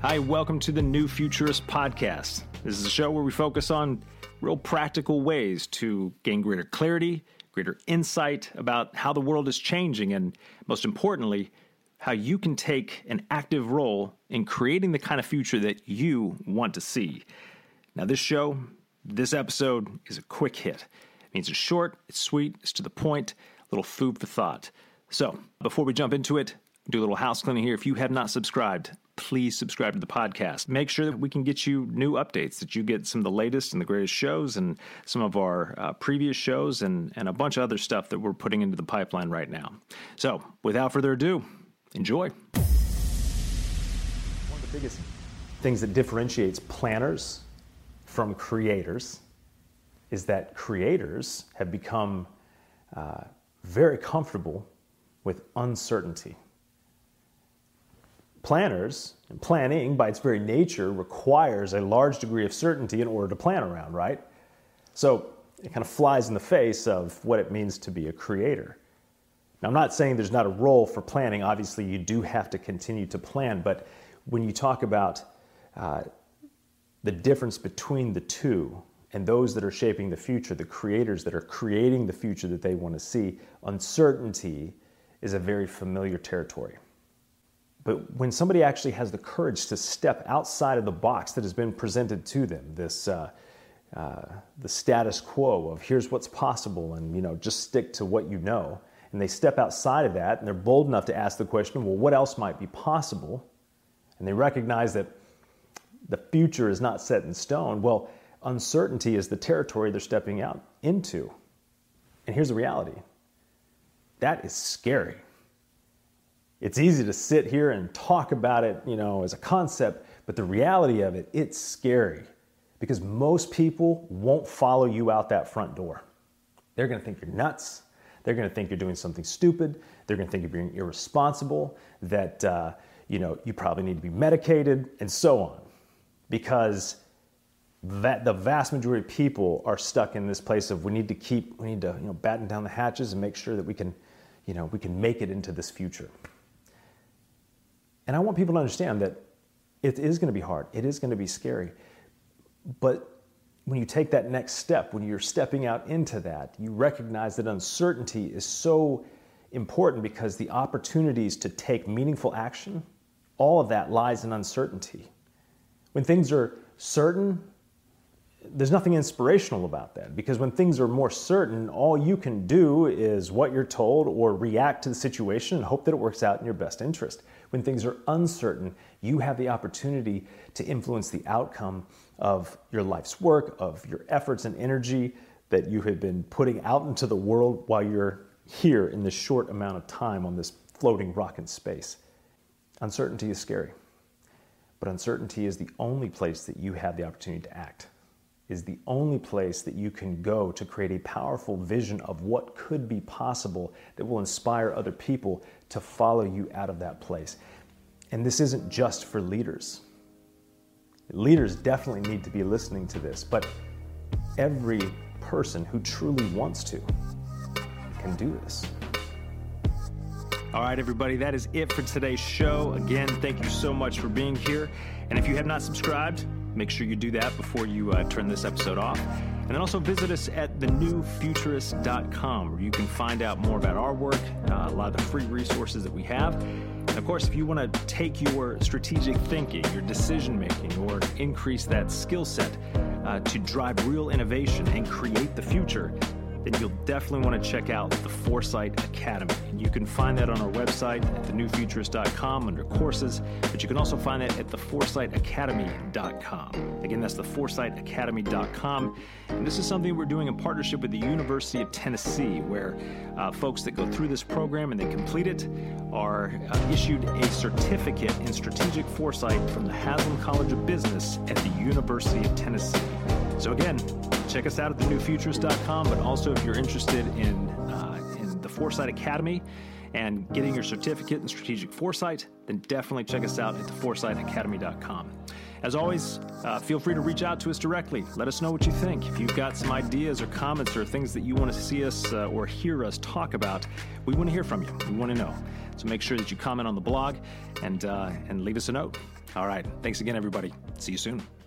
Hi, welcome to the New Futurist Podcast. This is a show where we focus on real practical ways to gain greater clarity, greater insight about how the world is changing, and most importantly, how you can take an active role in creating the kind of future that you want to see. Now, this show, this episode is a quick hit. It means it's short, it's sweet, it's to the point, a little food for thought. So, before we jump into it, do a little house cleaning here. If you have not subscribed, please subscribe to the podcast. Make sure that we can get you new updates, that you get some of the latest and the greatest shows and some of our uh, previous shows and, and a bunch of other stuff that we're putting into the pipeline right now. So, without further ado, enjoy. One of the biggest things that differentiates planners from creators is that creators have become uh, very comfortable with uncertainty. Planners and planning, by its very nature, requires a large degree of certainty in order to plan around, right? So it kind of flies in the face of what it means to be a creator. Now, I'm not saying there's not a role for planning. Obviously, you do have to continue to plan, but when you talk about uh, the difference between the two and those that are shaping the future, the creators that are creating the future that they want to see, uncertainty is a very familiar territory. But when somebody actually has the courage to step outside of the box that has been presented to them, this uh, uh, the status quo of here's what's possible, and you know just stick to what you know, and they step outside of that, and they're bold enough to ask the question, well, what else might be possible? And they recognize that the future is not set in stone. Well, uncertainty is the territory they're stepping out into. And here's the reality that is scary. It's easy to sit here and talk about it, you know, as a concept, but the reality of it, it's scary because most people won't follow you out that front door. They're going to think you're nuts. They're going to think you're doing something stupid. They're going to think you're being irresponsible, that uh, you know you probably need to be medicated, and so on, because that the vast majority of people are stuck in this place of we need to keep we need to you know batten down the hatches and make sure that we can you know we can make it into this future and i want people to understand that it is going to be hard. It is going to be scary. But when you take that next step when you're stepping out into that you recognize that uncertainty is so important because the opportunities to take meaningful action all of that lies in uncertainty. When things are certain there's nothing inspirational about that because when things are more certain, all you can do is what you're told or react to the situation and hope that it works out in your best interest. When things are uncertain, you have the opportunity to influence the outcome of your life's work, of your efforts and energy that you have been putting out into the world while you're here in this short amount of time on this floating rock in space. Uncertainty is scary, but uncertainty is the only place that you have the opportunity to act is the only place that you can go to create a powerful vision of what could be possible that will inspire other people to follow you out of that place. And this isn't just for leaders. Leaders definitely need to be listening to this, but every person who truly wants to can do this. All right, everybody, that is it for today's show. Again, thank you so much for being here. And if you have not subscribed, Make sure you do that before you uh, turn this episode off. And then also visit us at thenewfuturist.com where you can find out more about our work, uh, a lot of the free resources that we have. And of course, if you want to take your strategic thinking, your decision making, or increase that skill set uh, to drive real innovation and create the future, then you'll definitely want to check out the Foresight Academy. You can find that on our website at thenewfuturist.com under courses, but you can also find that at theforesightacademy.com. Again, that's theforesightacademy.com. And this is something we're doing in partnership with the University of Tennessee, where uh, folks that go through this program and they complete it are uh, issued a certificate in strategic foresight from the Haslam College of Business at the University of Tennessee. So, again, check us out at thenewfuturist.com, but also if you're interested in, uh, in the Foresight Academy and getting your certificate in strategic foresight, then definitely check us out at theforesightacademy.com. As always, uh, feel free to reach out to us directly. Let us know what you think. If you've got some ideas or comments or things that you want to see us uh, or hear us talk about, we want to hear from you. We want to know. So make sure that you comment on the blog and, uh, and leave us a note. All right. Thanks again, everybody. See you soon.